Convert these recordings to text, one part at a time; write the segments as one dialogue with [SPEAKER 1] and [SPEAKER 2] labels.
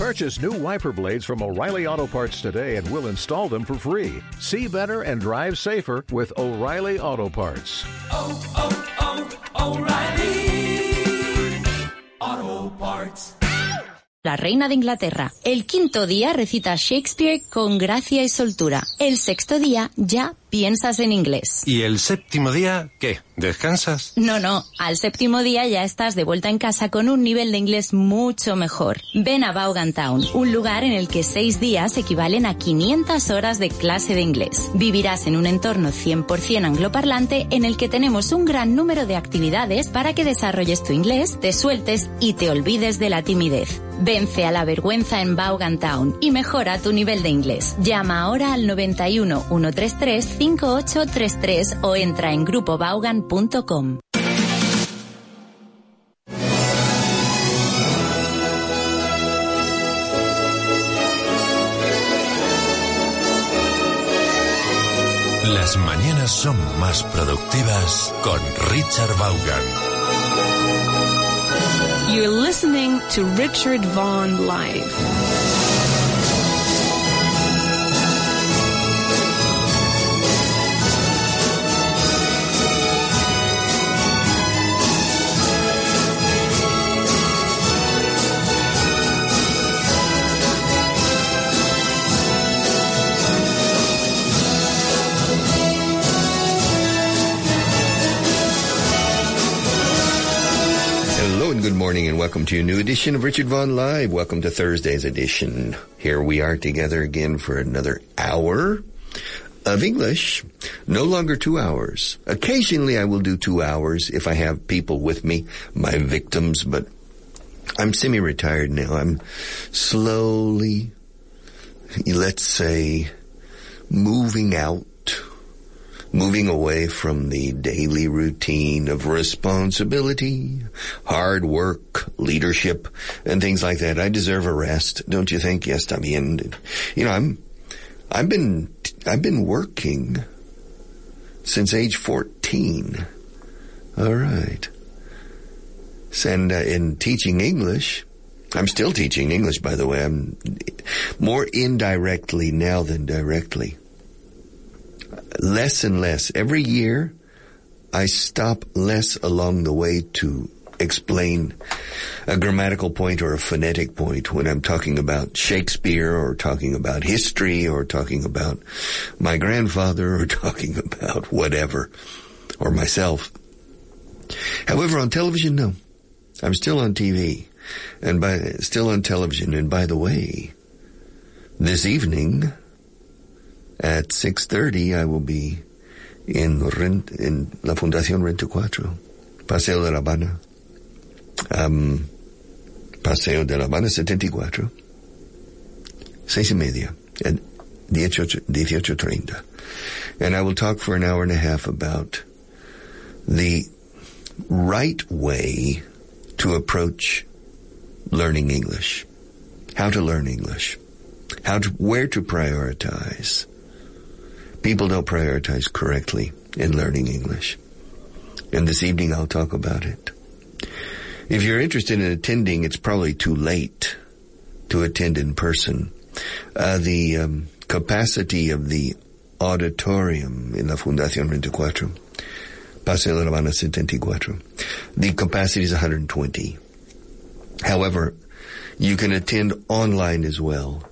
[SPEAKER 1] Purchase new wiper blades from O'Reilly Auto Parts today and we'll install them for free. See better and drive safer with O'Reilly Auto Parts.
[SPEAKER 2] Oh, oh, oh, O'Reilly Auto Parts.
[SPEAKER 3] La reina de Inglaterra. El quinto día recita Shakespeare con gracia y soltura. El sexto día ya piensas en inglés.
[SPEAKER 4] ¿Y el séptimo día qué? ¿Descansas?
[SPEAKER 3] No, no, al séptimo día ya estás de vuelta en casa con un nivel de inglés mucho mejor. Ven a Vaughan Town, un lugar en el que seis días equivalen a 500 horas de clase de inglés. Vivirás en un entorno 100% angloparlante en el que tenemos un gran número de actividades para que desarrolles tu inglés, te sueltes y te olvides de la timidez. Vence a la vergüenza en Vaughan Town y mejora tu nivel de inglés. Llama ahora al 91 133 5833 o entra en grupobaugan.com.
[SPEAKER 5] Las mañanas son más productivas con Richard Vaughan.
[SPEAKER 6] You're listening to Richard Vaughn Live.
[SPEAKER 7] And good morning and welcome to a new edition of Richard Vaughan Live. Welcome to Thursday's edition. Here we are together again for another hour of English. No longer two hours. Occasionally I will do two hours if I have people with me, my victims, but I'm semi-retired now. I'm slowly, let's say, moving out moving away from the daily routine of responsibility, hard work, leadership, and things like that. I deserve a rest, don't you think? Yes, también. You know, I'm, I've been, I've been working since age 14. All right. And uh, in teaching English, I'm still teaching English, by the way. I'm more indirectly now than directly less and less. Every year, I stop less along the way to explain a grammatical point or a phonetic point when I'm talking about Shakespeare or talking about history or talking about my grandfather or talking about whatever or myself. However, on television, no. I'm still on TV and by, still on television. And by the way, this evening, at 6.30, I will be in, Rent, in La Fundación Renta Cuatro, Paseo de La Habana, um, Paseo de La Habana 74, seis y media, at 18.30. And I will talk for an hour and a half about the right way to approach learning English, how to learn English, how to, where to prioritize, People don't prioritize correctly in learning English. And this evening I'll talk about it. If you're interested in attending, it's probably too late to attend in person. Uh, the um, capacity of the auditorium in La Fundación 24, Paseo de la Habana 74, the capacity is 120. However, you can attend online as well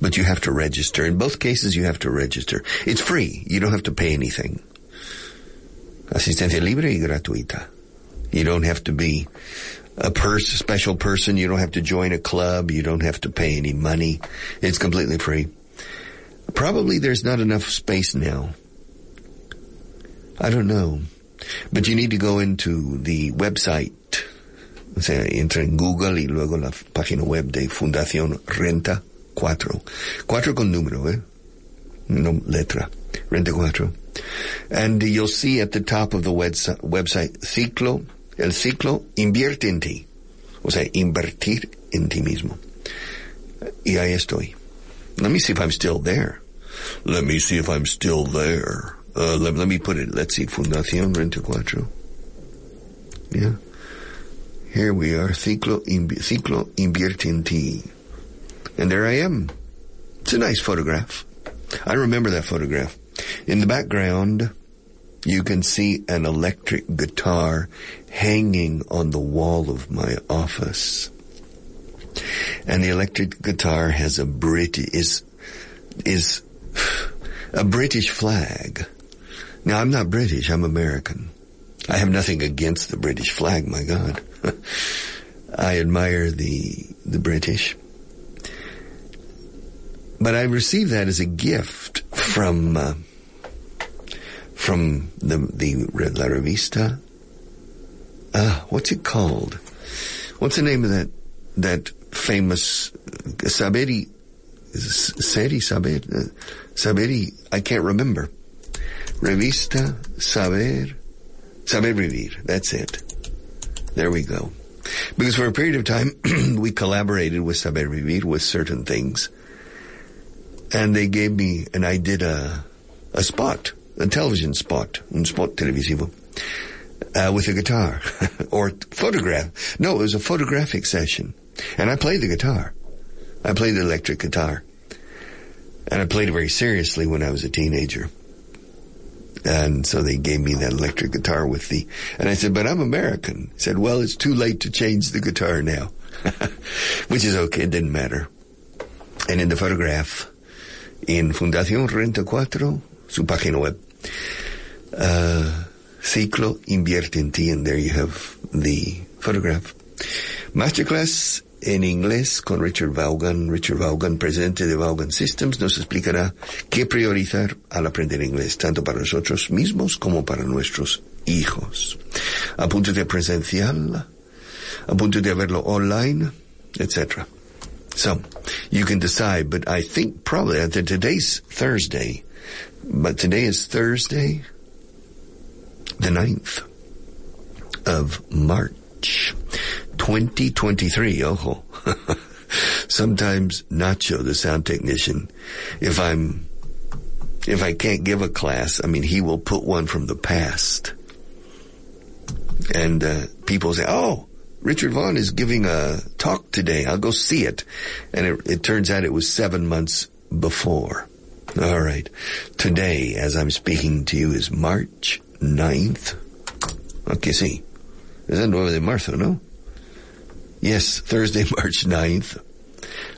[SPEAKER 7] but you have to register. In both cases, you have to register. It's free. You don't have to pay anything. Asistencia libre y gratuita. You don't have to be a pers- special person. You don't have to join a club. You don't have to pay any money. It's completely free. Probably there's not enough space now. I don't know. But you need to go into the website. O sea, entra en Google y luego la página web de Fundación Renta cuatro. Cuatro con número, eh? No letra. Renta cuatro. And you'll see at the top of the website, ciclo, el ciclo invierte en ti. O sea, invertir en ti mismo. Y ahí estoy. Let me see if I'm still there. Let me see if I'm still there. Uh, let, let me put it, let's see, Fundación Renta Cuatro. Yeah. Here we are, ciclo, ciclo invierte en ti. And there I am. It's a nice photograph. I remember that photograph. In the background, you can see an electric guitar hanging on the wall of my office. And the electric guitar has a British, is, is a British flag. Now I'm not British, I'm American. I have nothing against the British flag, my God. I admire the, the British. But I received that as a gift from, uh, from the, the La Revista. Uh, what's it called? What's the name of that, that famous Saberi, Seri Saber, uh, Saberi, I can't remember. Revista Saber, Saber Vivir. That's it. There we go. Because for a period of time, we collaborated with Saber Vivir with certain things. And they gave me, and I did a, a spot, a television spot, un spot televisivo, uh, with a guitar, or photograph. No, it was a photographic session. And I played the guitar. I played the electric guitar. And I played it very seriously when I was a teenager. And so they gave me that electric guitar with the, and I said, but I'm American. He said, well, it's too late to change the guitar now. Which is okay, it didn't matter. And in the photograph, in Fundación Renta 4, su página web, uh, Ciclo Invierte en Ti, and there you have the photograph. Masterclass en inglés con Richard Vaughan. Richard Vaughan, presidente de Vaughan Systems, nos explicará qué priorizar al aprender inglés, tanto para nosotros mismos como para nuestros hijos. Apúntate presencial, apúntate a verlo online, etc. So, you can decide, but I think probably that today's Thursday, but today is Thursday, the 9th of March. 2023, ojo. Sometimes Nacho, the sound technician, if I'm, if I can't give a class, I mean, he will put one from the past. And, uh, people say, oh, Richard Vaughan is giving a talk today. I'll go see it. And it, it turns out it was seven months before. All right. Today, as I'm speaking to you, is March 9th. Okay, see. 9 de marzo, ¿no? Yes, Thursday, March 9th.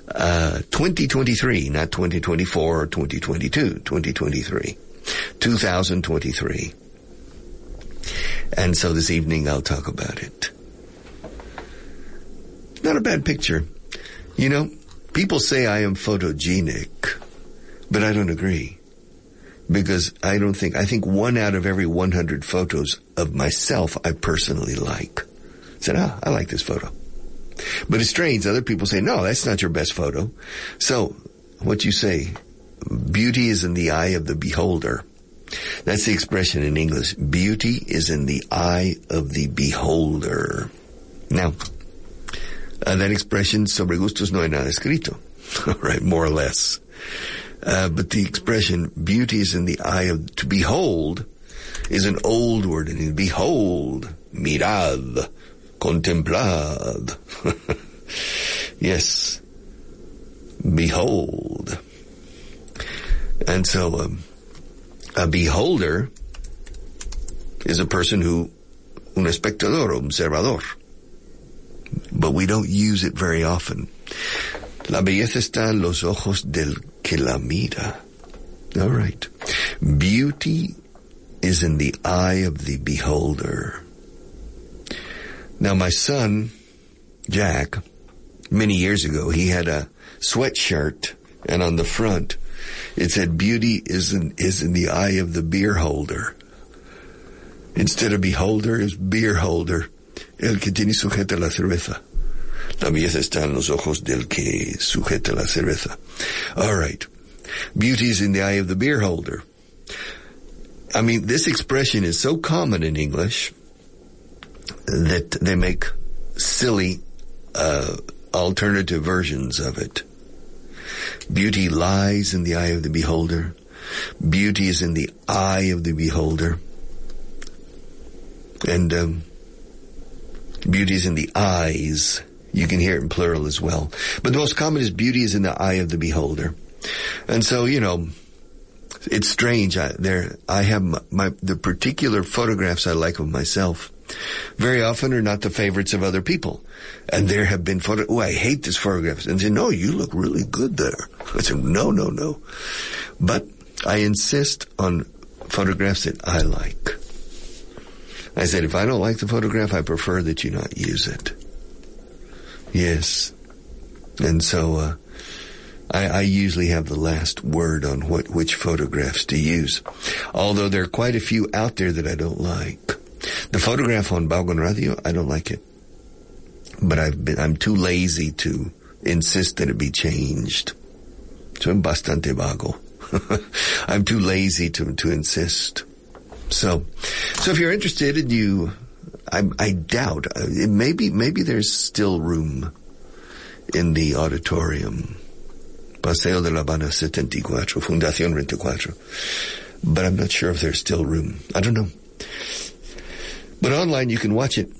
[SPEAKER 7] Uh, 2023, not 2024 or 2022, 2023. 2023. And so this evening I'll talk about it. Not a bad picture. You know, people say I am photogenic, but I don't agree. Because I don't think, I think one out of every 100 photos of myself I personally like. I said, ah, I like this photo. But it's strange. Other people say, no, that's not your best photo. So what you say, beauty is in the eye of the beholder. That's the expression in English. Beauty is in the eye of the beholder. Now, uh, that expression, sobre gustos no hay nada escrito. right, more or less. Uh, but the expression, beauty is in the eye of, to behold, is an old word. And behold, mirad, contemplad. yes, behold. And so, um, a beholder is a person who, un espectador, observador. But we don't use it very often. La belleza está en los ojos del que la mira. All right. Beauty is in the eye of the beholder. Now my son, Jack, many years ago, he had a sweatshirt and on the front it said beauty is in, is in the eye of the beer holder. Instead of beholder, is beer holder. El que tiene sujeta la cerveza. La belleza está en los ojos del que sujeta la cerveza. All right. Beauty is in the eye of the beer holder. I mean, this expression is so common in English that they make silly uh, alternative versions of it. Beauty lies in the eye of the beholder. Beauty is in the eye of the beholder. And um, beauty is in the eyes. You can hear it in plural as well. But the most common is beauty is in the eye of the beholder. And so, you know, it's strange. I, there, I have my, my, the particular photographs I like of myself very often are not the favorites of other people. And there have been photo, oh, I hate this photograph. And say, no, you look really good there. I said, no, no, no. But I insist on photographs that I like. I said, if I don't like the photograph, I prefer that you not use it. Yes. And so, uh, I, I, usually have the last word on what, which photographs to use. Although there are quite a few out there that I don't like. The photograph on Vaughan Radio, I don't like it. But I've been, I'm too lazy to insist that it be changed. So I'm bastante vago. I'm too lazy to, to insist. So, so if you're interested and you, I, I doubt, uh, maybe, maybe there's still room in the auditorium. Paseo de la Habana 74, Fundación 24. But I'm not sure if there's still room. I don't know. But online you can watch it.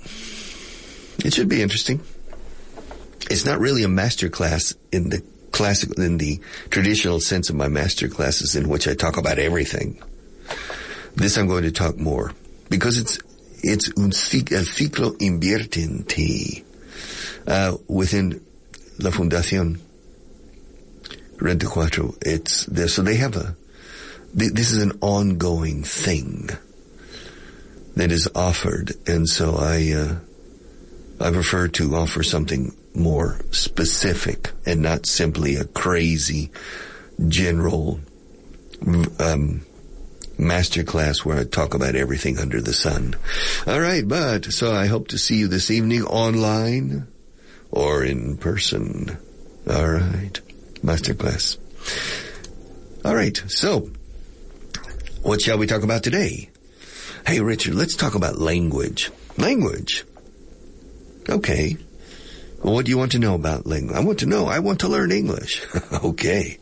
[SPEAKER 7] It should be interesting. It's not really a master class in the classic, in the traditional sense of my master classes in which I talk about everything. This I'm going to talk more because it's, it's un el ciclo invierte en ti, uh, within La Fundación Renta Cuatro. It's there, so they have a, this is an ongoing thing that is offered. And so I, uh, I prefer to offer something more specific and not simply a crazy general um, master class where I talk about everything under the sun. All right, but so I hope to see you this evening online or in person. All right, master class. All right, so what shall we talk about today? Hey, Richard, let's talk about language. Language. Okay. Well, what do you want to know about language? I want to know. I want to learn English. okay.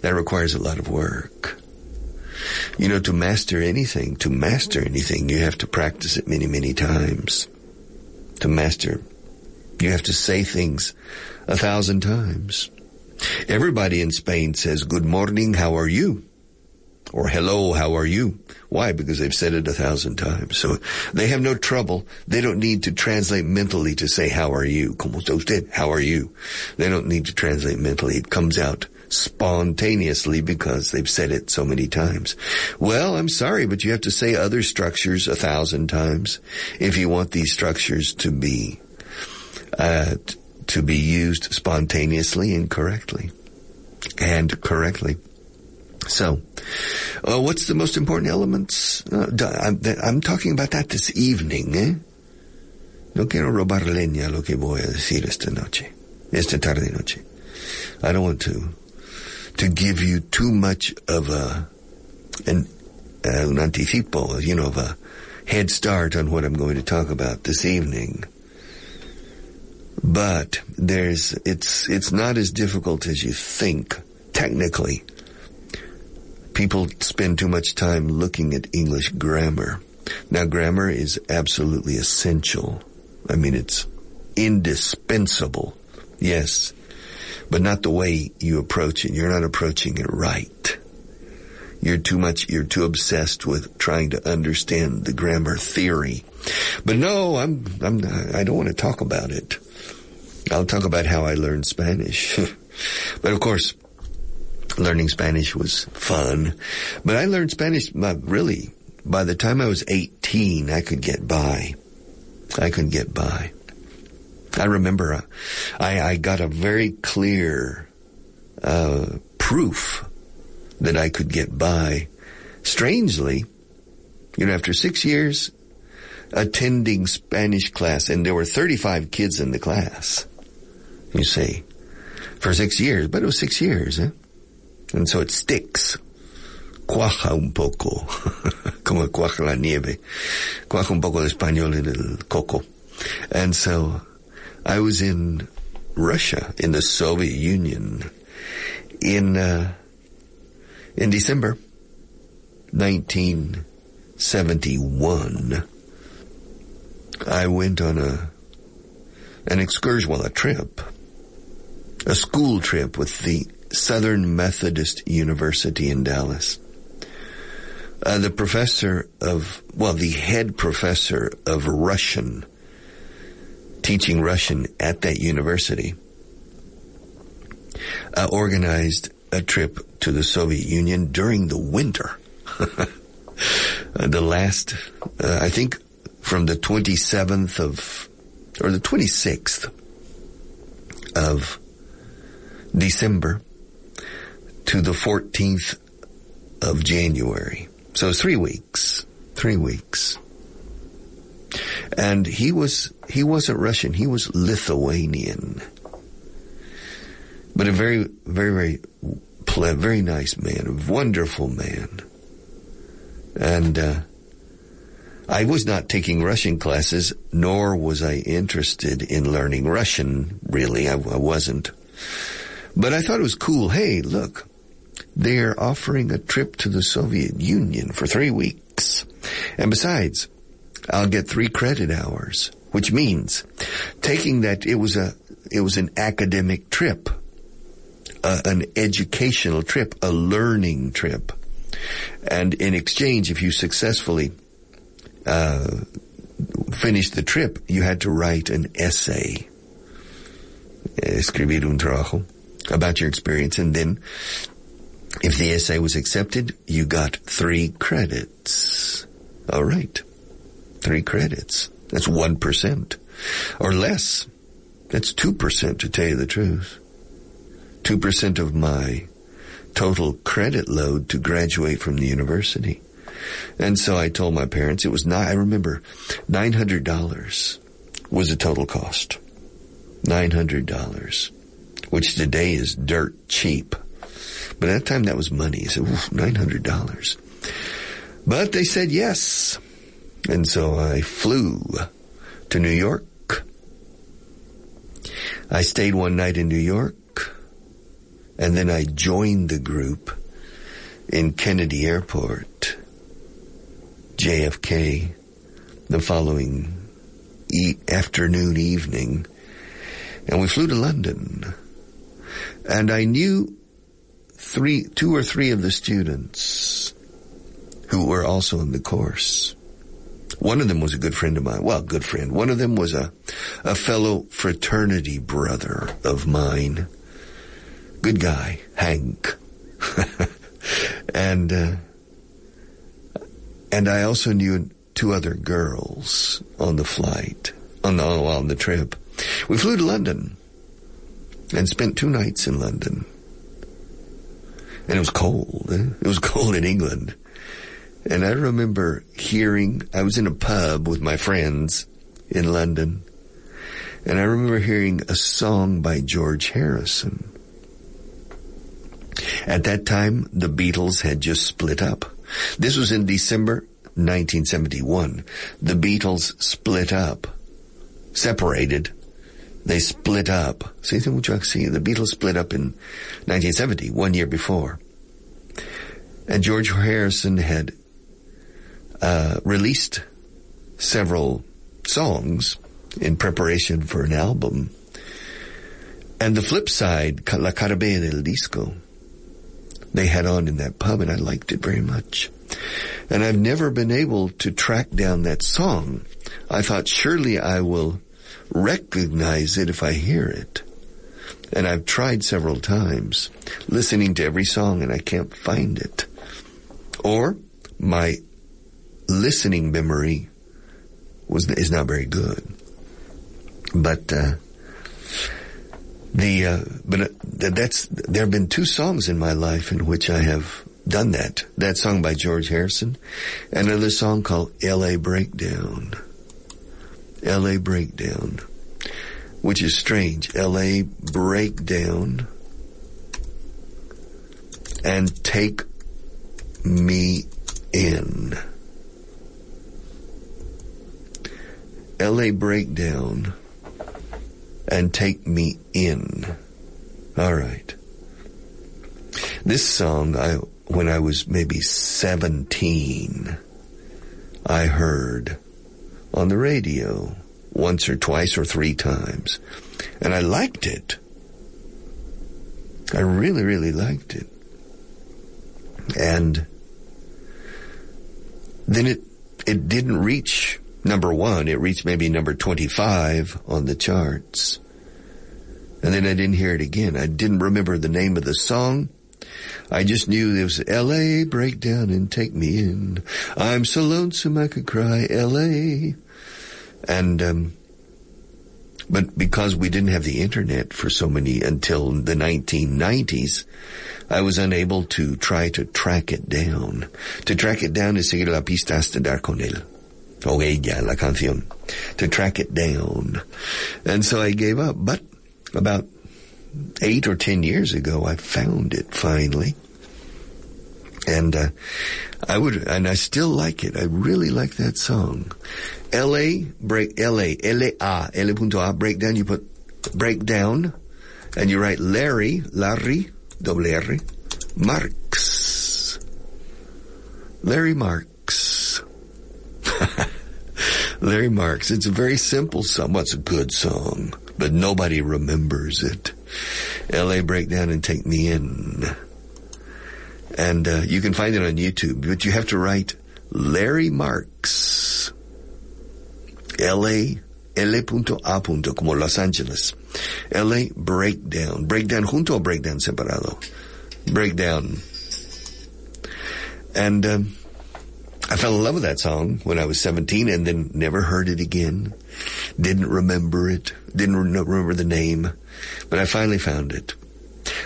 [SPEAKER 7] That requires a lot of work. You know, to master anything, to master anything, you have to practice it many, many times. To master, you have to say things a thousand times. Everybody in Spain says, good morning, how are you? Or hello, how are you? Why? Because they've said it a thousand times. So they have no trouble. They don't need to translate mentally to say, how are you? Como está usted? How are you? They don't need to translate mentally. It comes out spontaneously because they've said it so many times. Well, I'm sorry, but you have to say other structures a thousand times if you want these structures to be, uh, to be used spontaneously and correctly. And correctly. So, uh, what's the most important elements? Uh, I'm, I'm, talking about that this evening, eh? No quiero robar leña lo que voy a decir esta noche, esta tarde noche. I don't want to, to give you too much of a, an, uh, anticipo, you know, of a head start on what I'm going to talk about this evening. But there's, it's, it's not as difficult as you think, technically people spend too much time looking at English grammar. Now grammar is absolutely essential. I mean, it's indispensable. Yes. But not the way you approach it. You're not approaching it right. You're too much, you're too obsessed with trying to understand the grammar theory. But no, I'm, I'm, I don't want to talk about it. I'll talk about how I learned Spanish. but of course, learning Spanish was fun, but I learned Spanish really by the time I was 18, I could get by. I could get by. I remember uh, I, I got a very clear uh, proof that I could get by. Strangely, you know, after six years attending Spanish class, and there were 35 kids in the class, you see, for six years, but it was six years, eh? And so it sticks. Cuaja un poco, como cuaja la nieve. Cuaja un poco de español en el coco. And so I was in Russia, in the Soviet Union, in, uh, in December 1971. I went on a, an excursion, well, a trip, a school trip with the Southern Methodist University in Dallas. Uh, the professor of, well, the head professor of Russian, teaching Russian at that university, uh, organized a trip to the Soviet Union during the winter. the last, uh, I think, from the 27th of, or the 26th of December to the 14th of January. So three weeks. Three weeks. And he was, he wasn't Russian, he was Lithuanian. But a very, very, very, very nice man, a wonderful man. And, uh, I was not taking Russian classes, nor was I interested in learning Russian, really. I, I wasn't. But I thought it was cool. Hey, look, they're offering a trip to the Soviet Union for three weeks. And besides, I'll get three credit hours, which means taking that it was a, it was an academic trip, an educational trip, a learning trip. And in exchange, if you successfully, uh, finished the trip, you had to write an essay. Escribir un trabajo about your experience and then if the essay was accepted, you got three credits. All right. Three credits. That's 1%. Or less. That's 2% to tell you the truth. 2% of my total credit load to graduate from the university. And so I told my parents it was not, I remember $900 was the total cost. $900, which today is dirt cheap. But at that time that was money. Said, $900. But they said yes. And so I flew to New York. I stayed one night in New York. And then I joined the group in Kennedy Airport, JFK, the following e- afternoon, evening. And we flew to London. And I knew three, two or three of the students who were also in the course. One of them was a good friend of mine. Well, good friend. One of them was a, a fellow fraternity brother of mine. Good guy, Hank. and, uh, and I also knew two other girls on the flight, on the, on the trip. We flew to London and spent two nights in London. And it was cold. It was cold in England. And I remember hearing, I was in a pub with my friends in London, and I remember hearing a song by George Harrison. At that time, the Beatles had just split up. This was in December 1971. The Beatles split up, separated. They split up. See, the Beatles split up in 1970, one year before. And George Harrison had uh, released several songs in preparation for an album. And the flip side, La Carabella del Disco, they had on in that pub and I liked it very much. And I've never been able to track down that song. I thought surely I will recognize it if I hear it. And I've tried several times listening to every song and I can't find it. Or my listening memory was is not very good. But uh, the uh, but uh, that's there have been two songs in my life in which I have done that. That song by George Harrison, and another song called "L.A. Breakdown." L.A. Breakdown, which is strange. L.A. Breakdown, and take me in. LA Breakdown and Take Me In. All right. This song, I, when I was maybe 17, I heard on the radio once or twice or three times. And I liked it. I really, really liked it. And then it, it didn't reach number one. It reached maybe number 25 on the charts. And then I didn't hear it again. I didn't remember the name of the song. I just knew it was L.A. breakdown and take me in. I'm so lonesome I could cry L.A. And, um, but because we didn't have the internet for so many until the 1990s, I was unable to try to track it down. To track it down is seguir la pista hasta dar con él. O ella, la canción. To track it down. And so I gave up. But about eight or ten years ago, I found it finally. And, uh, I would, and I still like it. I really like that song. L.A. break, L.A. L-A, L.A. breakdown. You put breakdown and you write Larry, Larry, double R, Marks. Larry Marks. Larry Marks. It's a very simple song. Well, a good song, but nobody remembers it. L.A. Breakdown and Take Me In. And uh, you can find it on YouTube, but you have to write Larry Marks. L.A. L.A. A. como Los Angeles. L.A. Breakdown. Breakdown junto o breakdown separado. Breakdown. And um, I fell in love with that song when I was 17 and then never heard it again. Didn't remember it. Didn't remember the name. But I finally found it.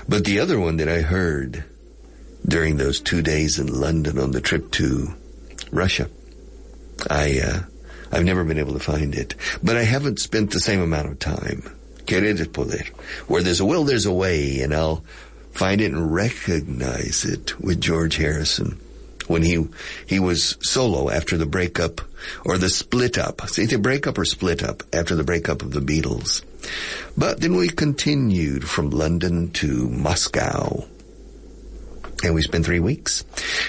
[SPEAKER 7] But the other one that I heard during those two days in London on the trip to Russia, I, uh, I've never been able to find it. But I haven't spent the same amount of time. Querer poder. Where there's a will, there's a way, and I'll find it and recognize it with George Harrison when he he was solo after the breakup or the split up. See, the breakup or split up after the breakup of the Beatles. But then we continued from London to Moscow. And we spent three weeks.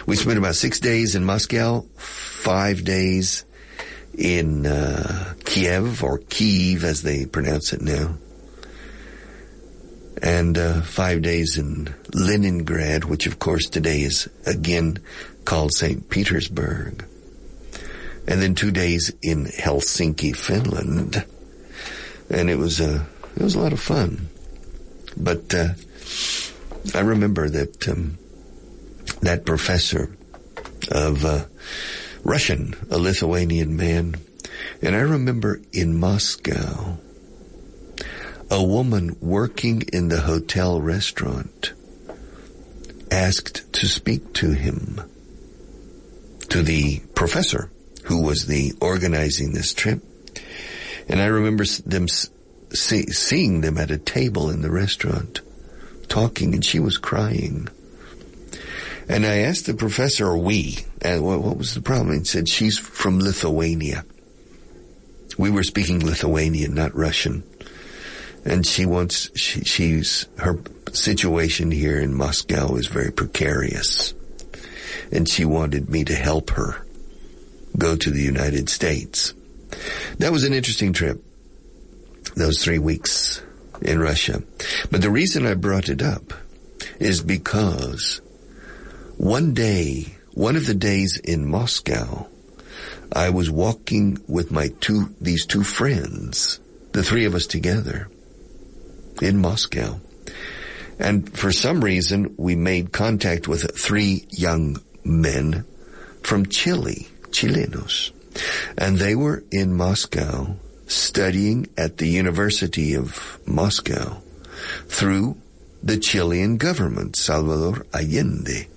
[SPEAKER 7] We spent about six days in Moscow, five days in uh, Kiev or Kiev as they pronounce it now, and uh, five days in Leningrad, which of course today is again called St. Petersburg, and then two days in Helsinki, Finland, and it was a it was a lot of fun. But uh, I remember that um, that professor of uh, Russian, a Lithuanian man, and I remember in Moscow a woman working in the hotel restaurant asked to speak to him, to the professor who was the organizing this trip. And I remember them see, seeing them at a table in the restaurant talking and she was crying. And I asked the professor, or we, and what, what was the problem? He said, she's from Lithuania. We were speaking Lithuanian, not Russian. And she wants, she, she's, her situation here in Moscow is very precarious. And she wanted me to help her go to the United States. That was an interesting trip. Those three weeks in Russia. But the reason I brought it up is because one day, one of the days in Moscow, I was walking with my two, these two friends, the three of us together in Moscow. And for some reason, we made contact with three young men from Chile, Chilenos. And they were in Moscow studying at the University of Moscow through the Chilean government, Salvador Allende.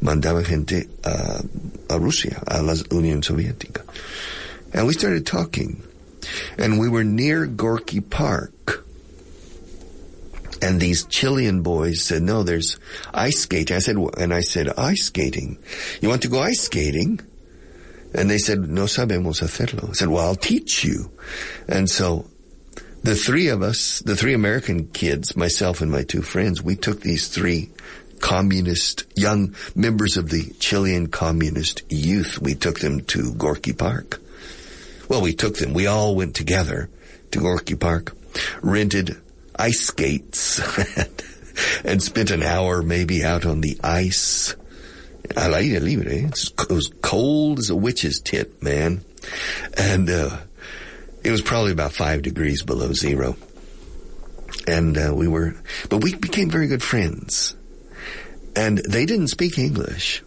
[SPEAKER 7] Mandaba gente a, a Rusia, a la Unión Soviética. And we started talking. And we were near Gorky Park. And these Chilean boys said, no, there's ice skating. I said, and I said, ice skating. You want to go ice skating? And they said, no sabemos hacerlo. I said, well, I'll teach you. And so the three of us, the three American kids, myself and my two friends, we took these three communist, young members of the Chilean communist youth. We took them to Gorky Park well, we took them. We all went together to Gorky Park, rented ice skates, and spent an hour maybe out on the ice. I like it. Eh? It was cold as a witch's tit, man. And, uh, it was probably about five degrees below zero. And, uh, we were, but we became very good friends. And they didn't speak English.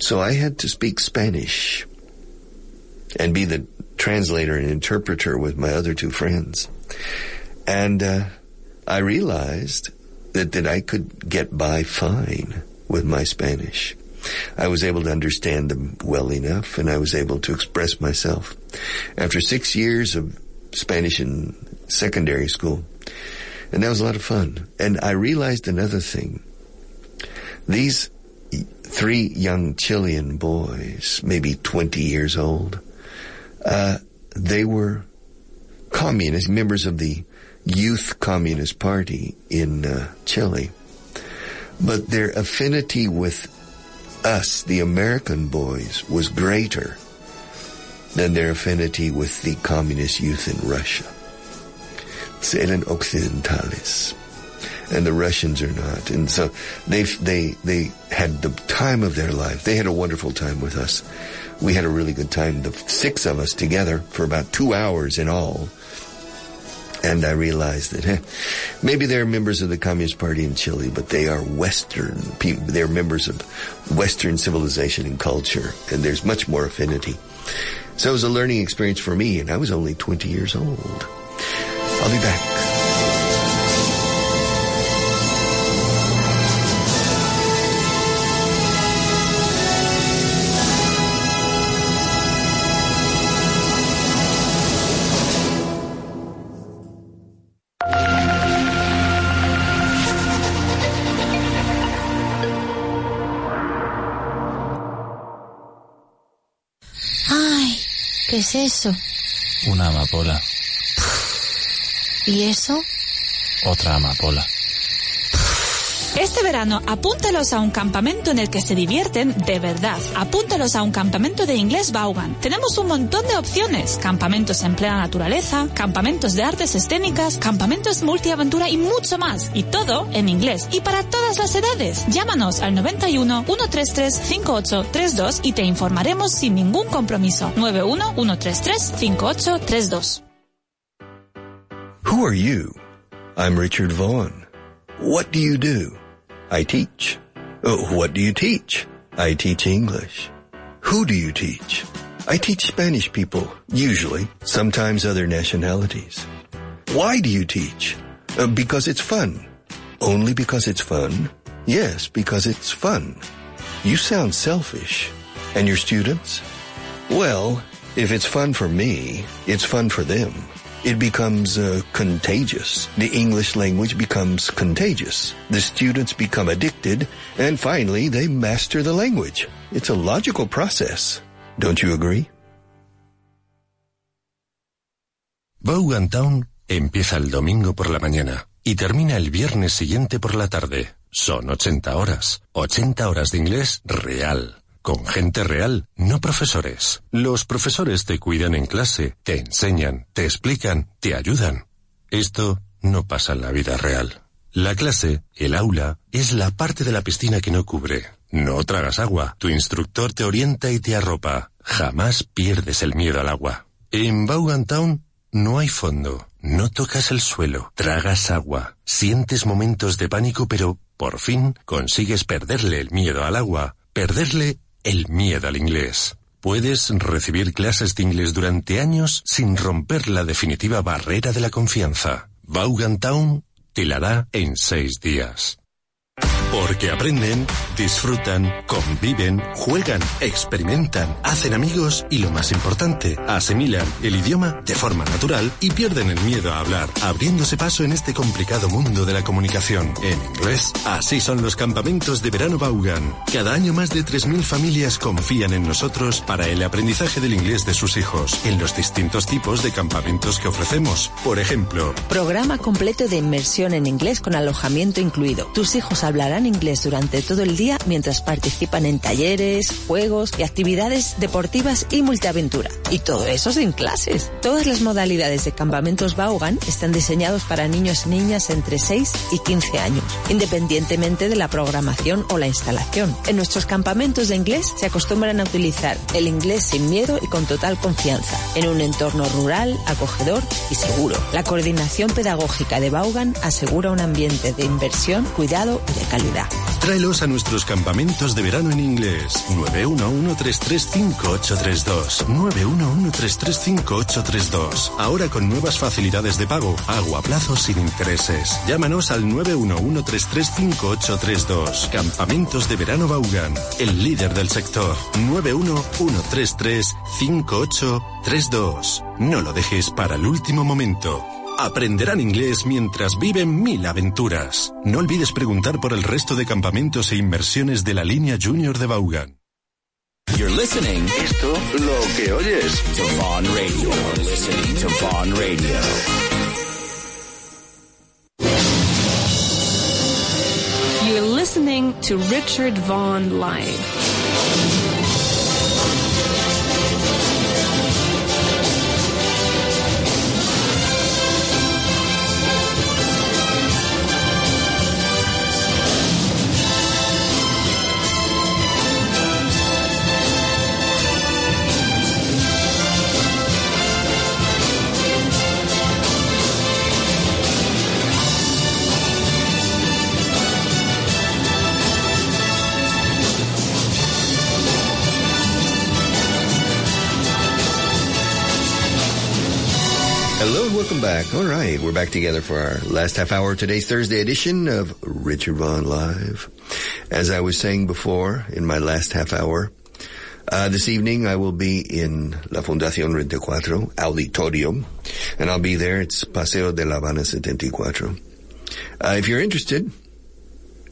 [SPEAKER 7] So I had to speak Spanish and be the translator and interpreter with my other two friends. And, uh, I realized that, that I could get by fine with my Spanish. I was able to understand them well enough and I was able to express myself. After six years of Spanish in secondary school, and that was a lot of fun. And I realized another thing. These three young Chilean boys, maybe 20 years old, uh, they were communist members of the Youth Communist Party in uh, Chile. But their affinity with us, the American boys, was greater than their affinity with the communist youth in Russia. Eran occidentales. And the Russians are not. And so they, they, they had the time of their life. They had a wonderful time with us. We had a really good time, the six of us together for about two hours in all. And I realized that eh, maybe they're members of the Communist Party in Chile, but they are Western people. They're members of Western civilization and culture, and there's much more affinity. So it was a learning experience for me, and I was only 20 years old. I'll be back.
[SPEAKER 3] Es eso?
[SPEAKER 8] Una amapola.
[SPEAKER 3] ¿Y eso?
[SPEAKER 8] Otra amapola.
[SPEAKER 9] Este verano apúntalos a un campamento en el que se divierten de verdad. Apúntalos a un campamento de inglés Vaughan. Tenemos un montón de opciones. Campamentos en plena naturaleza, campamentos de artes escénicas, campamentos multiaventura y mucho más. Y todo en inglés. Y para todas las edades. Llámanos al 91 133 5832 y te informaremos sin ningún compromiso. 91 133 5832.
[SPEAKER 7] Who are you? I'm Richard Vaughn. What do you do? I teach. Oh, what do you teach? I teach English. Who do you teach? I teach Spanish people, usually, sometimes other nationalities. Why do you teach? Uh, because it's fun. Only because it's fun? Yes, because it's fun. You sound selfish. And your students? Well, if it's fun for me, it's fun for them. It becomes uh, contagious. The English language becomes contagious. The students become addicted, and finally they master the language. It's a logical process. Don't you agree?
[SPEAKER 5] Vaughan Town empieza el domingo por la mañana y termina el viernes siguiente por la tarde. Son 80 horas. 80 horas de inglés real. Con gente real, no profesores. Los profesores te cuidan en clase, te enseñan, te explican, te ayudan. Esto no pasa en la vida real. La clase, el aula, es la parte de la piscina que no cubre. No tragas agua, tu instructor te orienta y te arropa. Jamás pierdes el miedo al agua. En Vaughan Town no hay fondo, no tocas el suelo, tragas agua, sientes momentos de pánico, pero por fin consigues perderle el miedo al agua, perderle el miedo al inglés. Puedes recibir clases de inglés durante años sin romper la definitiva barrera de la confianza. Vaughan Town te la da en seis días. Porque aprenden, disfrutan, conviven, juegan, experimentan, hacen amigos y lo más importante, asimilan el idioma de forma natural y pierden el miedo a hablar, abriéndose paso en este complicado mundo de la comunicación. En inglés, así son los campamentos de verano Vaughan. Cada año más de 3.000 familias confían en nosotros para el aprendizaje del inglés de sus hijos, en los distintos tipos de campamentos que ofrecemos. Por ejemplo,
[SPEAKER 10] Programa completo de inmersión en inglés con alojamiento incluido. Tus hijos hablarán inglés durante todo el día mientras participan en talleres, juegos y actividades deportivas y multiaventura. Y todo eso sin clases. Todas las modalidades de campamentos Vaughan están diseñados para niños y niñas entre 6 y 15 años, independientemente de la programación o la instalación. En nuestros campamentos de inglés se acostumbran a utilizar el inglés sin miedo y con total confianza, en un entorno rural, acogedor y seguro. La coordinación pedagógica de Vaughan asegura un ambiente de inversión, cuidado y de calidad.
[SPEAKER 5] Tráelos a nuestros campamentos de verano en inglés. 911-335-832. 911-335-832. Ahora con nuevas facilidades de pago, agua, plazos sin intereses. Llámanos al 911-335-832. Campamentos de verano Baugan, el líder del sector. 911-335-832. No lo dejes para el último momento. Aprenderán inglés mientras viven mil aventuras. No olvides preguntar por el resto de campamentos e inversiones de la línea Junior de Baugan.
[SPEAKER 2] You're listening.
[SPEAKER 1] Esto lo que oyes.
[SPEAKER 2] To Vaughn Radio. You're listening to Vaughn Radio.
[SPEAKER 6] You're listening to Richard Vaughn Live.
[SPEAKER 7] Welcome back. All right, we're back together for our last half hour today's Thursday edition of Richard Vaughan Live. As I was saying before in my last half hour, uh, this evening I will be in La Fundación 24 Auditorium, and I'll be there. It's Paseo de La Habana 74. Uh, if you're interested,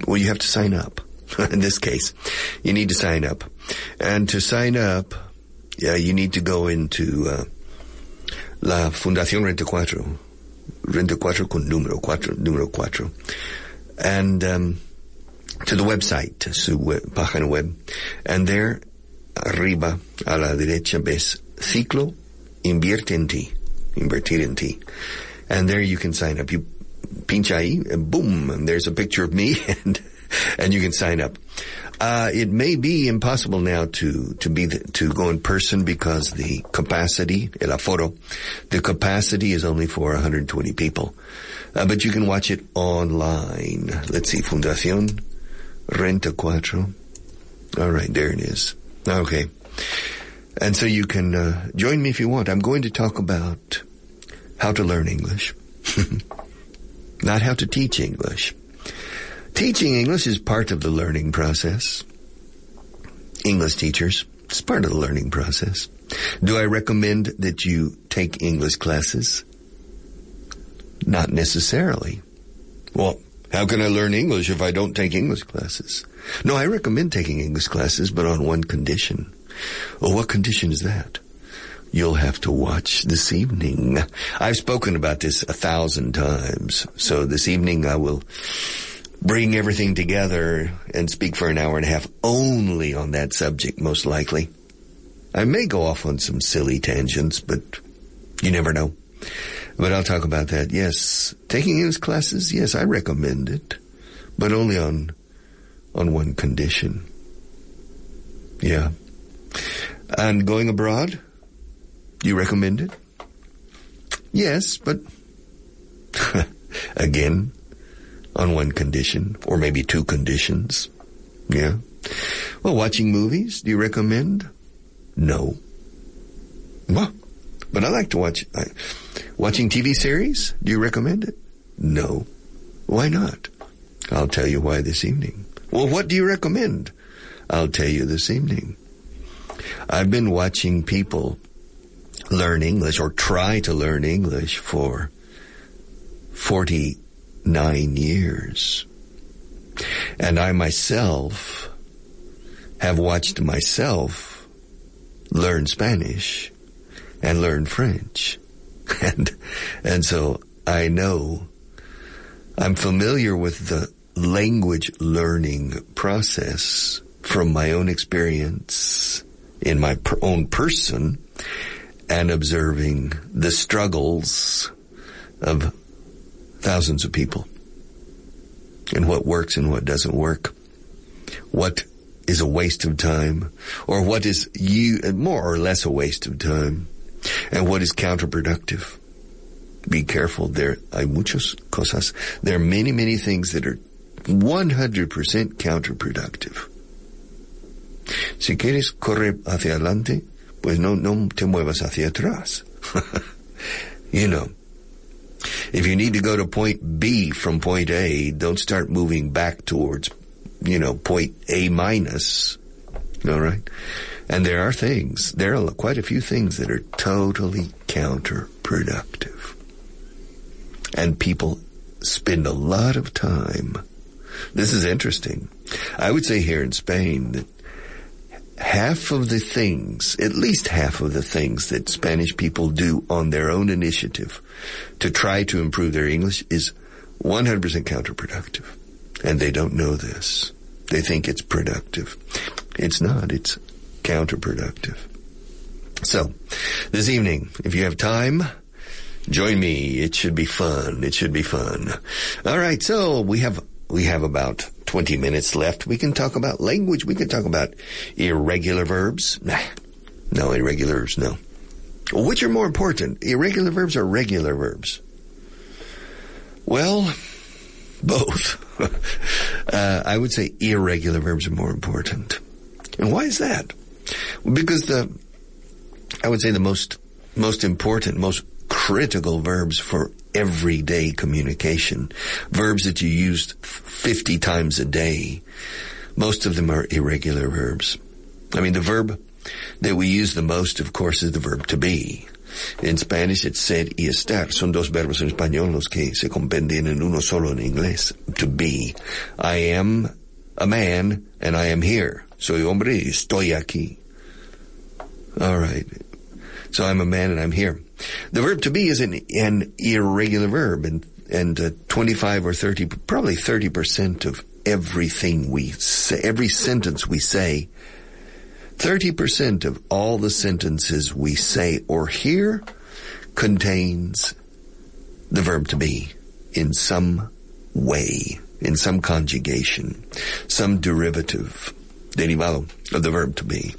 [SPEAKER 7] well, you have to sign up. in this case, you need to sign up. And to sign up, yeah, you need to go into, uh, la Fundación 24, 24 con número 4, número 4, and um, to the website, su web, página web, and there, arriba, a la derecha, ves ciclo, invierte en ti, invertir en ti, and there you can sign up. You pinch ahí, and boom, and there's a picture of me, and and you can sign up. Uh, it may be impossible now to, to be, the, to go in person because the capacity, el aforo, the capacity is only for 120 people. Uh, but you can watch it online. Let's see, Fundación Renta Cuatro. All right, there it is. Okay. And so you can uh, join me if you want. I'm going to talk about how to learn English, not how to teach English. Teaching English is part of the learning process. English teachers, it's part of the learning process. Do I recommend that you take English classes? Not necessarily. Well, how can I learn English if I don't take English classes? No, I recommend taking English classes, but on one condition. Well, what condition is that? You'll have to watch this evening. I've spoken about this a thousand times, so this evening I will bring everything together and speak for an hour and a half only on that subject, most likely. I may go off on some silly tangents, but you never know. But I'll talk about that. Yes, taking English classes, yes, I recommend it, but only on on one condition. Yeah. And going abroad, you recommend it? Yes, but again, on one condition, or maybe two conditions. Yeah. Well, watching movies, do you recommend? No. Well, but I like to watch, I, watching TV series, do you recommend it? No. Why not? I'll tell you why this evening. Well, what do you recommend? I'll tell you this evening. I've been watching people learn English or try to learn English for 49 years. And I myself have watched myself learn Spanish and learn French. And, and so I know I'm familiar with the language learning process from my own experience in my per- own person and observing the struggles of thousands of people and what works and what doesn't work. What is a waste of time or what is you more or less a waste of time and what is counterproductive. Be careful. There hay muchas cosas. There are many, many things that are 100% counterproductive. Si quieres correr hacia adelante, pues no, no te muevas hacia atrás. you know. If you need to go to point B from point A, don't start moving back towards, you know, point A minus. All right? And there are things, there are quite a few things that are totally counterproductive. And people spend a lot of time. This is interesting. I would say here in Spain that half of the things, at least half of the things that Spanish people do on their own initiative to try to improve their English is 100% counterproductive. And they don't know this. They think it's productive. It's not. It's counterproductive. So, this evening, if you have time, join me. It should be fun. It should be fun. All right. So we have, we have about 20 minutes left. We can talk about language. We can talk about irregular verbs. Nah, no irregulars. No. Which are more important, irregular verbs or regular verbs? Well, both. uh, I would say irregular verbs are more important. And why is that? Because the, I would say the most, most important, most critical verbs for everyday communication, verbs that you use 50 times a day, most of them are irregular verbs. I mean, the verb that we use the most, of course, is the verb to be. En Spanish it's ser y estar. Son dos verbos en español los que se compendian en uno solo en inglés. To be. I am a man and I am here. Soy hombre y estoy aquí. All right. So I'm a man and I'm here. The verb to be is an, an irregular verb and, and uh, 25 or 30, probably 30% of everything we say, every sentence we say 30% of all the sentences we say or hear contains the verb to be in some way, in some conjugation, some derivative, derivado of the verb to be.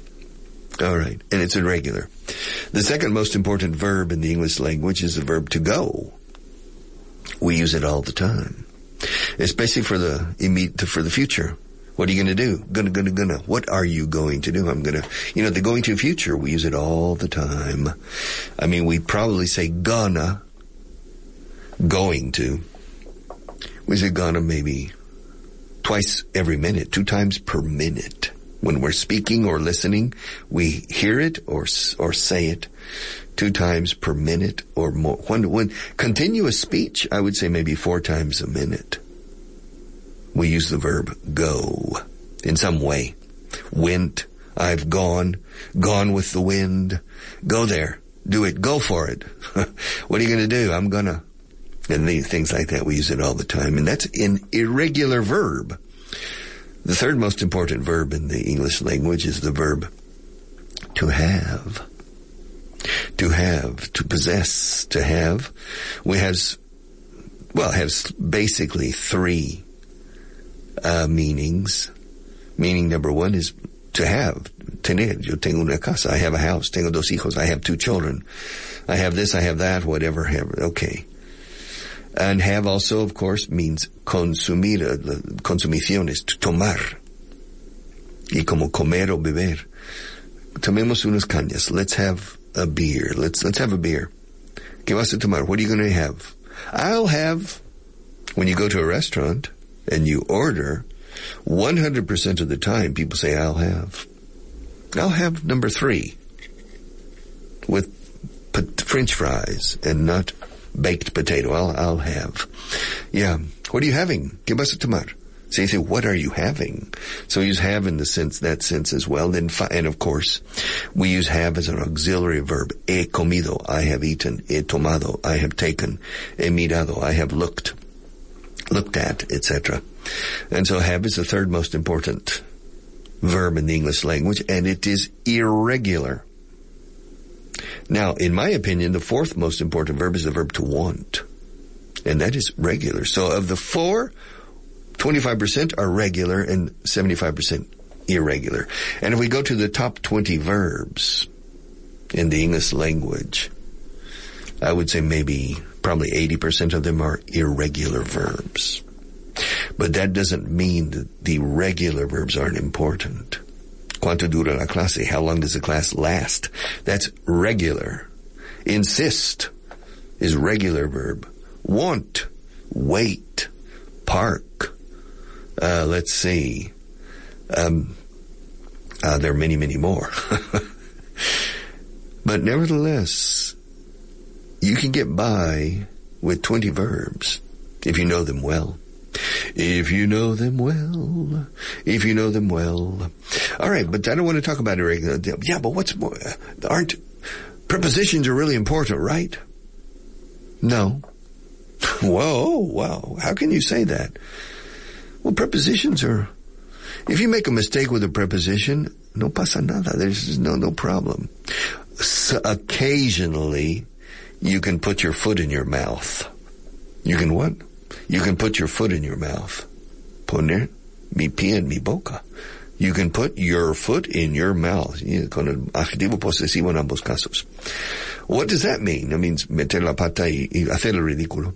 [SPEAKER 7] All right. And it's irregular. The second most important verb in the English language is the verb to go. We use it all the time, especially for the immediate, for the future. What are you going to do? Gonna, gonna, gonna. What are you going to do? I'm to, you know, the going to future, we use it all the time. I mean, we probably say gonna, going to. We say gonna maybe twice every minute, two times per minute. When we're speaking or listening, we hear it or, or say it two times per minute or more. When, when continuous speech, I would say maybe four times a minute we use the verb go in some way. Went, I've gone, gone with the wind. Go there. Do it. Go for it. what are you going to do? I'm gonna. And things like that, we use it all the time. And that's an irregular verb. The third most important verb in the English language is the verb to have. To have, to possess, to have. We have, well, has basically three uh, meanings. Meaning number one is to have, tener. Yo tengo una casa. I have a house. Tengo dos hijos. I have two children. I have this. I have that. Whatever. Have, okay. And have also, of course, means consumir. Uh, consumición is to tomar. Y como comer o beber. Tomemos unas cañas. Let's have a beer. Let's, let's have a beer. ¿Qué vas a tomar? What are you going to have? I'll have, when you go to a restaurant, and you order, 100% of the time people say, I'll have. I'll have number three with french fries and not baked potato. I'll, I'll have. Yeah. What are you having? ¿Qué vas a tomar? So you say, what are you having? So we use have in the sense, that sense as well. Then, and of course, we use have as an auxiliary verb. He comido, I have eaten. He tomado, I have taken. He mirado, I have looked. looked at, etc. And so have is the third most important verb in the English language, and it is irregular. Now, in my opinion, the fourth most important verb is the verb to want. And that is regular. So of the four, 25% are regular and 75% irregular. And if we go to the top 20 verbs in the English language, I would say maybe probably 80% of them are irregular verbs. But that doesn't mean that the regular verbs aren't important. Cuánto dura la clase? How long does the class last? That's regular. Insist is regular verb. Want, wait, park. Uh, let's see. Um, uh, there are many, many more. but nevertheless, you can get by with 20 verbs if you know them well. If you know them well, if you know them well. All right, but I don't want to talk about irregular. Yeah, but what's more? Aren't prepositions are really important, right? No. Whoa, wow. How can you say that? Well, prepositions are. If you make a mistake with a preposition, no pasa nada. There's no no problem. So occasionally, you can put your foot in your mouth. You can what? You can put your foot in your mouth. Poner mi pie en mi boca. You can put your foot in your mouth. Con el adjetivo posesivo en ambos casos. What does that mean? It means meter la pata y, y hacer el ridículo.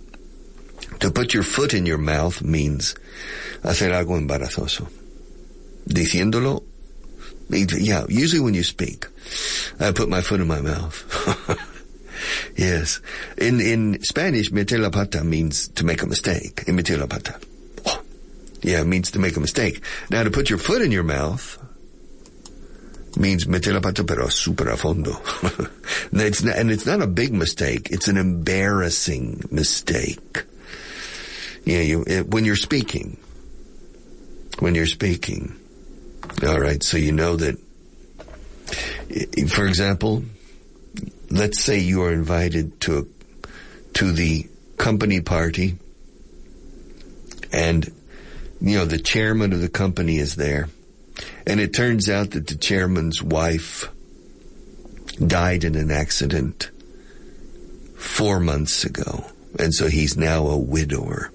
[SPEAKER 7] To put your foot in your mouth means hacer algo embarazoso. Diciéndolo, yeah, usually when you speak, I put my foot in my mouth. Yes. In, in Spanish, meter la pata means to make a mistake. In meter la pata. Oh. Yeah, it means to make a mistake. Now to put your foot in your mouth means meter la pata pero super a fondo. it's not, and it's not a big mistake. It's an embarrassing mistake. Yeah, you, it, when you're speaking. When you're speaking. Alright, so you know that, eh, for example, let's say you are invited to a, to the company party and you know the chairman of the company is there and it turns out that the chairman's wife died in an accident 4 months ago and so he's now a widower.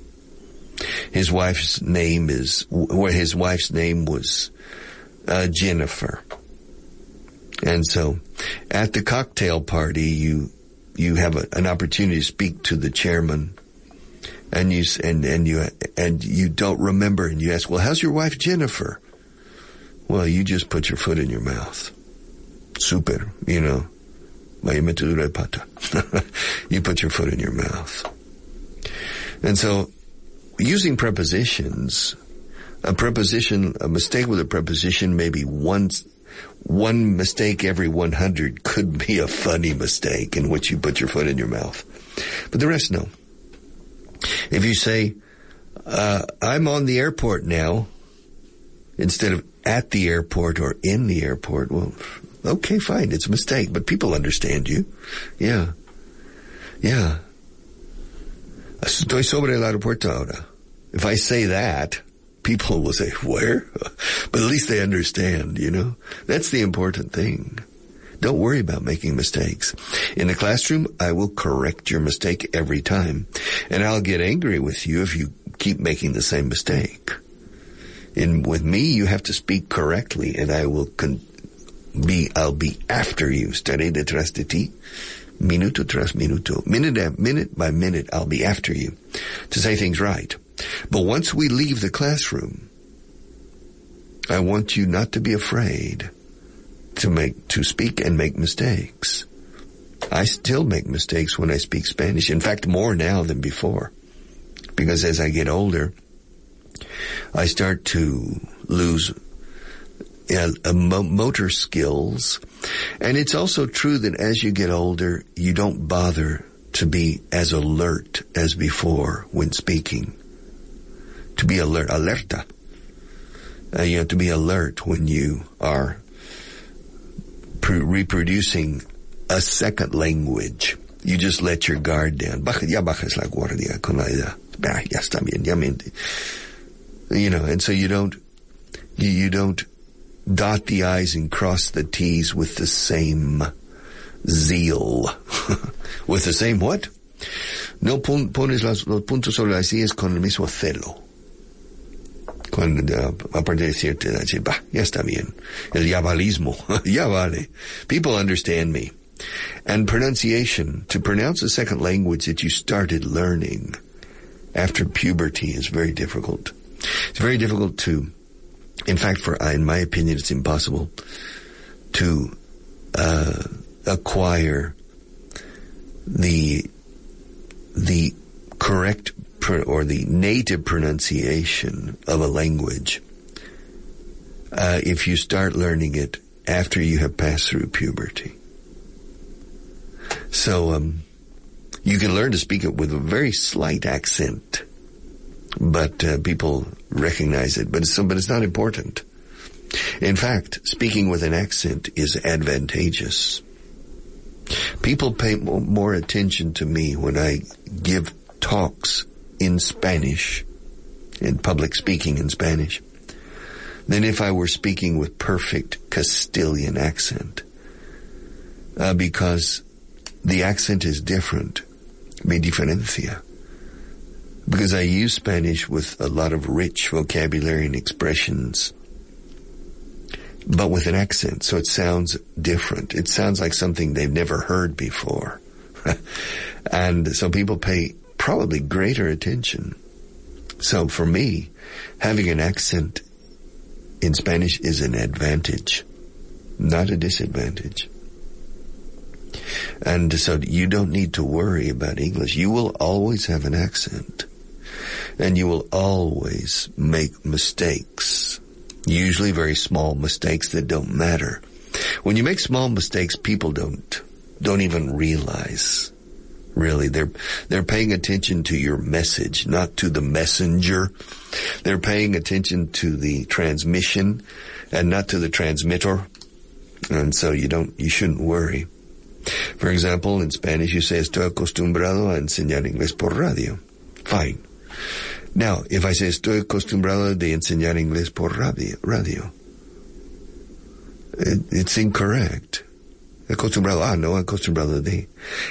[SPEAKER 7] His wife's name is well, his wife's name was uh, Jennifer. And so at the cocktail party, you, you have a, an opportunity to speak to the chairman and you, and, and you, and you don't remember and you ask, well, how's your wife Jennifer? Well, you just put your foot in your mouth. Super, you know. you put your foot in your mouth. And so, using prepositions, a preposition, a mistake with a preposition may be once one mistake every 100 could be a funny mistake in which you put your foot in your mouth. But the rest, no. If you say, uh, I'm on the airport now, instead of at the airport or in the airport, well, okay, fine, it's a mistake, but people understand you. Yeah. Yeah. Estoy sobre el aeropuerto ahora. If I say that, people will say, where? But at least they understand, you know? That's the important thing. Don't worry about making mistakes. In the classroom, I will correct your mistake every time. And I'll get angry with you if you keep making the same mistake. And with me, you have to speak correctly and I will con- be, I'll be after you. Estaré detrás de ti. Minuto tras minuto. Minute, minute by minute, I'll be after you to say things right. But once we leave the classroom, I want you not to be afraid to make, to speak and make mistakes. I still make mistakes when I speak Spanish. In fact, more now than before. Because as I get older, I start to lose uh, motor skills. And it's also true that as you get older, you don't bother to be as alert as before when speaking to be alert, alerta. Uh, you have to be alert when you are reproducing a second language. You just let your guard down. Baja, ya bajas la guardia con la edad. bah, ya está bien, ya you know, and so you don't, you, you don't dot the I's and cross the T's with the same zeal. with the same what? No pones los puntos sobre las I's con el mismo celo. Cuando, a partir de bah, ya está bien. El yabalismo, ya vale. People understand me. And pronunciation, to pronounce a second language that you started learning after puberty is very difficult. It's very difficult to, in fact, for, in my opinion, it's impossible to, uh, acquire the, the correct or the native pronunciation of a language uh, if you start learning it after you have passed through puberty. So um, you can learn to speak it with a very slight accent, but uh, people recognize it. But it's, but it's not important. In fact, speaking with an accent is advantageous. People pay more attention to me when I give talks in Spanish, in public speaking in Spanish, than if I were speaking with perfect Castilian accent. Uh, because the accent is different. Me diferencia. Because I use Spanish with a lot of rich vocabulary and expressions, but with an accent, so it sounds different. It sounds like something they've never heard before. and so people pay probably greater attention. So for me, having an accent in Spanish is an advantage, not a disadvantage. And so you don't need to worry about English. You will always have an accent. And you will always make mistakes. Usually very small mistakes that don't matter. When you make small mistakes, people don't, don't even realize really. They're, they're paying attention to your message, not to the messenger. They're paying attention to the transmission and not to the transmitter. And so you don't, you shouldn't worry. For example, in Spanish you say, estoy acostumbrado a enseñar inglés por radio. Fine. Now, if I say, estoy acostumbrado de enseñar inglés por radio, radio it, it's incorrect. Acostumbrado, ah, no, acostumbrado de.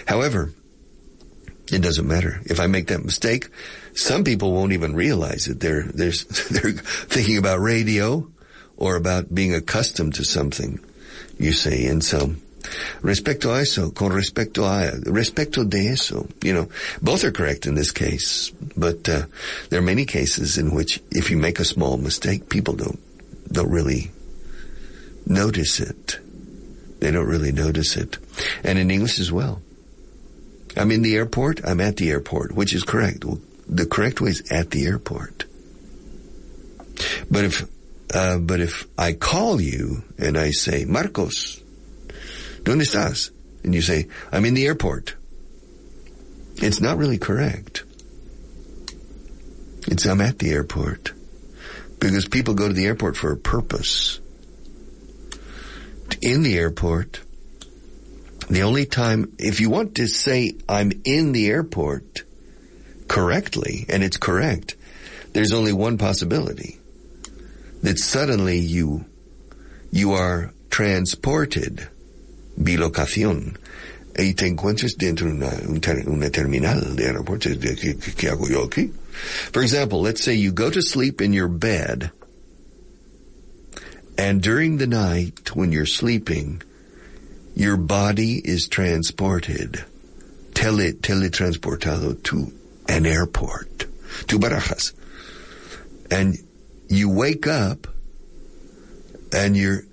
[SPEAKER 7] However, it doesn't matter. If I make that mistake, some people won't even realize it. They're, they're, they're thinking about radio or about being accustomed to something, you see. And so, respecto a eso, con respecto a, respecto de eso, you know, both are correct in this case, but, uh, there are many cases in which if you make a small mistake, people don't, don't really notice it. They don't really notice it. And in English as well. I'm in the airport, I'm at the airport, which is correct. The correct way is at the airport. But if, uh, but if I call you and I say, Marcos, ¿dónde estás? And you say, I'm in the airport. It's not really correct. It's I'm at the airport. Because people go to the airport for a purpose. In the airport, the only time, if you want to say I'm in the airport correctly, and it's correct, there's only one possibility. That suddenly you, you are transported, bilocación, y te encuentres dentro de una, una terminal de aeropuerto. ¿Qué, qué hago yo aquí? For example, let's say you go to sleep in your bed, and during the night when you're sleeping, your body is transported, tele, teletransportado to an airport, to Barajas. And you wake up and you're,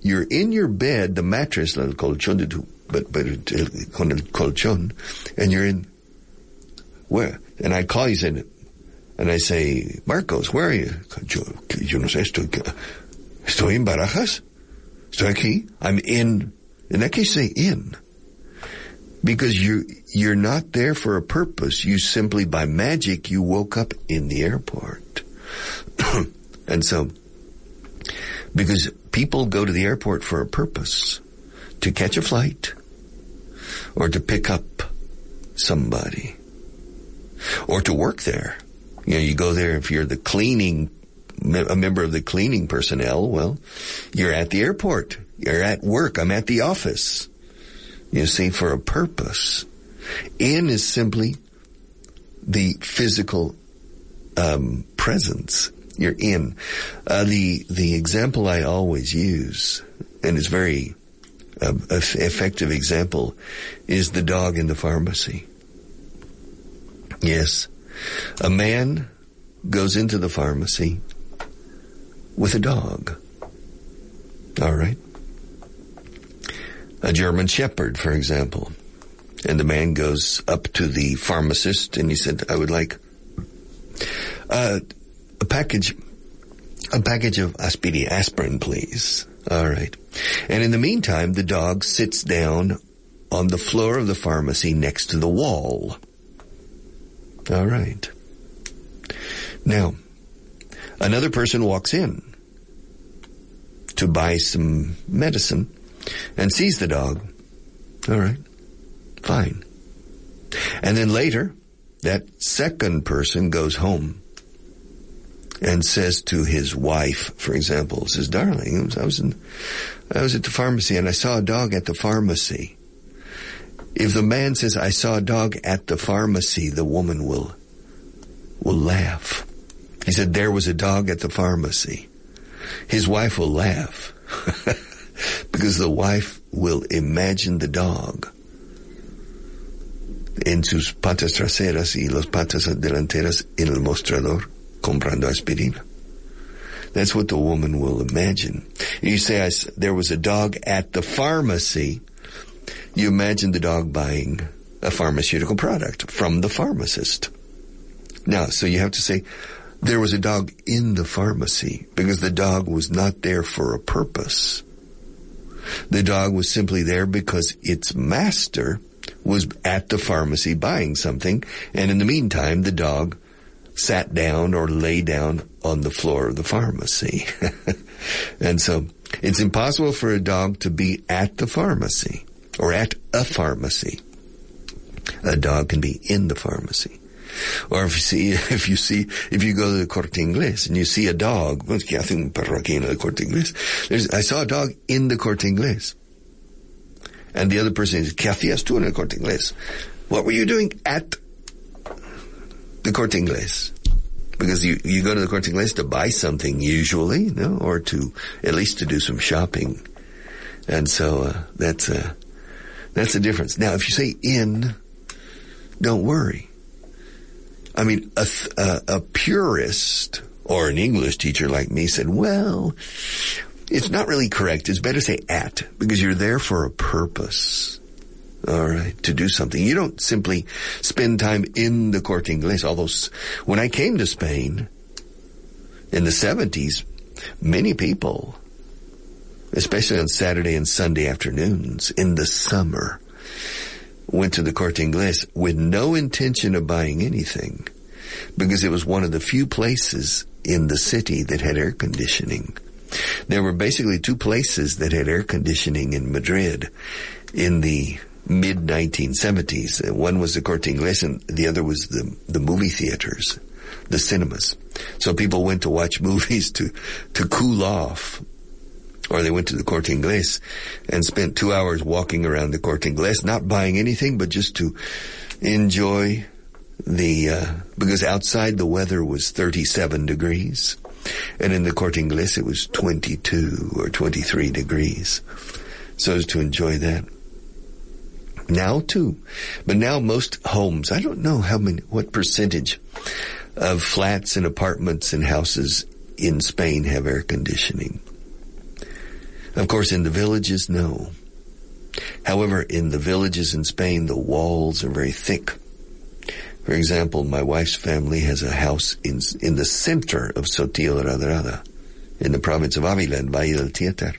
[SPEAKER 7] you're in your bed, the mattress, el colchón de tu, but, but con el colchón, and you're in, where? And I call you and, and I say, Marcos, where are you? Yo, yo no sé, estoy, estoy en Barajas. Estoy aquí. I'm in in that case, say in. Because you, you're not there for a purpose. You simply, by magic, you woke up in the airport. and so, because people go to the airport for a purpose. To catch a flight. Or to pick up somebody. or to work there. You know, you go there if you're the cleaning, a member of the cleaning personnel, well, you're at the airport. You're at work. I'm at the office. You see, for a purpose. In is simply the physical um, presence. You're in. Uh, the the example I always use, and it's very uh, effective example, is the dog in the pharmacy. Yes, a man goes into the pharmacy with a dog. All right. A German Shepherd, for example. And the man goes up to the pharmacist and he said, I would like uh, a package, a package of aspirin, aspirin, please. All right. And in the meantime, the dog sits down on the floor of the pharmacy next to the wall. All right. Now, another person walks in to buy some medicine and sees the dog. All right. Fine. And then later, that second person goes home and says to his wife, for example, says, darling, I was in, I was at the pharmacy and I saw a dog at the pharmacy. If the man says, I saw a dog at the pharmacy, the woman will, will laugh. He said, there was a dog at the pharmacy. His wife will laugh because the wife will imagine the dog en sus patas traseras y las patas delanteras en el mostrador comprando aspirina. That's what the woman will imagine. You say, there was a dog at the pharmacy. You imagine the dog buying a pharmaceutical product from the pharmacist. Now, so you have to say, there was a dog in the pharmacy because the dog was not there for a purpose. The dog was simply there because its master was at the pharmacy buying something, and in the meantime, the dog sat down or lay down on the floor of the pharmacy. and so it's impossible for a dog to be at the pharmacy or at a pharmacy. A dog can be in the pharmacy. Or if you see, if you see, if you go to the Corte Inglés and you see a dog, I saw a dog in the Corte Inglés. And the other person is, ¿qué hacías tú en el Corte Inglés? What were you doing at the Corte Inglés? Because you, you go to the Corte Inglés to buy something usually, no? Or to, at least to do some shopping. And so, uh, that's, a, that's the difference. Now, if you say in, don't worry. I mean, a, a, a purist or an English teacher like me said, well, it's not really correct. It's better to say at because you're there for a purpose. All right, to do something. You don't simply spend time in the Corte Inglés. Although when I came to Spain in the 70s, many people, especially on Saturday and Sunday afternoons in the summer, went to the Corte Inglés with no intention of buying anything because it was one of the few places in the city that had air conditioning. There were basically two places that had air conditioning in Madrid in the mid 1970s. One was the Corte Inglés and the other was the, the movie theaters, the cinemas. So people went to watch movies to, to cool off. Or they went to the Corte Inglés and spent two hours walking around the Corte Inglés, not buying anything, but just to enjoy the, uh, because outside the weather was 37 degrees. And in the Corte Inglés, it was 22 or 23 degrees. So as to enjoy that. Now too. But now most homes, I don't know how many, what percentage of flats and apartments and houses in Spain have air conditioning. Of course, in the villages, no. However, in the villages in Spain, the walls are very thick. For example, my wife's family has a house in, in the center of Sotillo Radrada, in the province of Avila, in Valle del Tietar.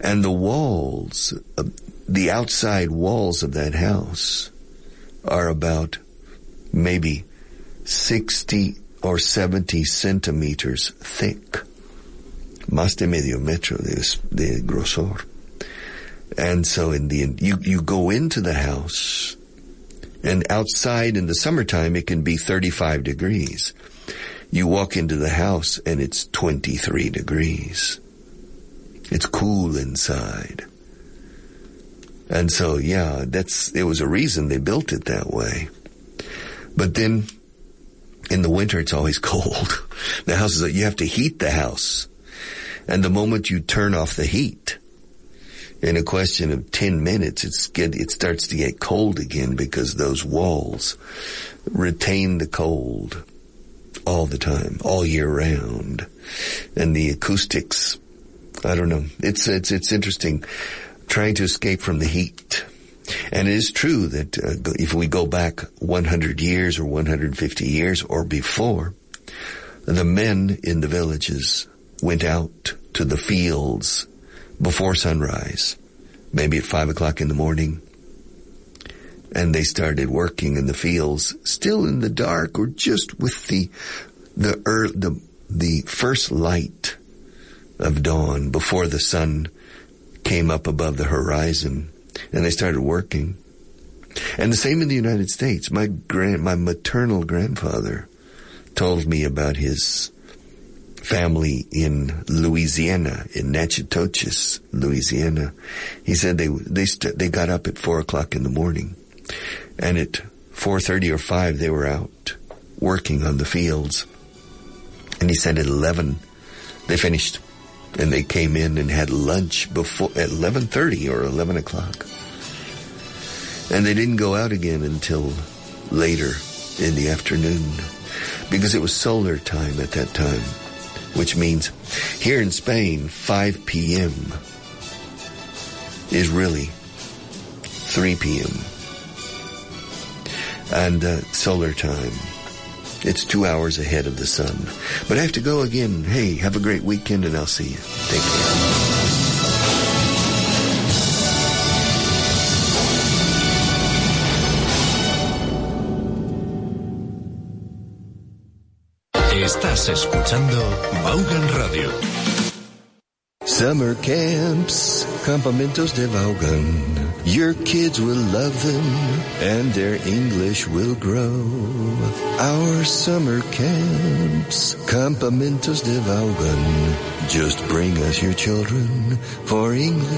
[SPEAKER 7] And the walls, uh, the outside walls of that house are about maybe 60 or 70 centimeters thick. Más de medio metro de, de grosor. And so in the, you, you go into the house And outside in the summertime, it can be 35 degrees. You walk into the house and it's 23 degrees. It's cool inside. And so, yeah, that's, it was a reason they built it that way. But then in the winter, it's always cold. The house is, you have to heat the house. And the moment you turn off the heat, in a question of 10 minutes, it's get, it starts to get cold again because those walls retain the cold all the time, all year round. And the acoustics, I don't know. It's, it's, it's interesting trying to escape from the heat. And it is true that uh, if we go back 100 years or 150 years or before, the men in the villages went out to the fields before sunrise, maybe at five o'clock in the morning. And they started working in the fields, still in the dark or just with the, the, the, the first light of dawn before the sun came up above the horizon and they started working. And the same in the United States. My grand, my maternal grandfather told me about his family in Louisiana, in Natchitoches, Louisiana. He said they they st- they got up at four o'clock in the morning, and at four thirty or five they were out working on the fields. And he said at eleven they finished, and they came in and had lunch before at eleven thirty or eleven o'clock, and they didn't go out again until later in the afternoon. Because it was solar time at that time which means here in Spain, 5 p.m. is really 3 p.m. And uh, solar time. It's two hours ahead of the sun. But I have to go again. Hey, have a great weekend and I'll see you. Take care.
[SPEAKER 5] Estás escuchando Vaughan Radio.
[SPEAKER 7] Summer camps, campamentos de Vaughan. Your kids will love them and their English will grow. Our summer camps, campamentos de Vaughan. Just bring us your children for English.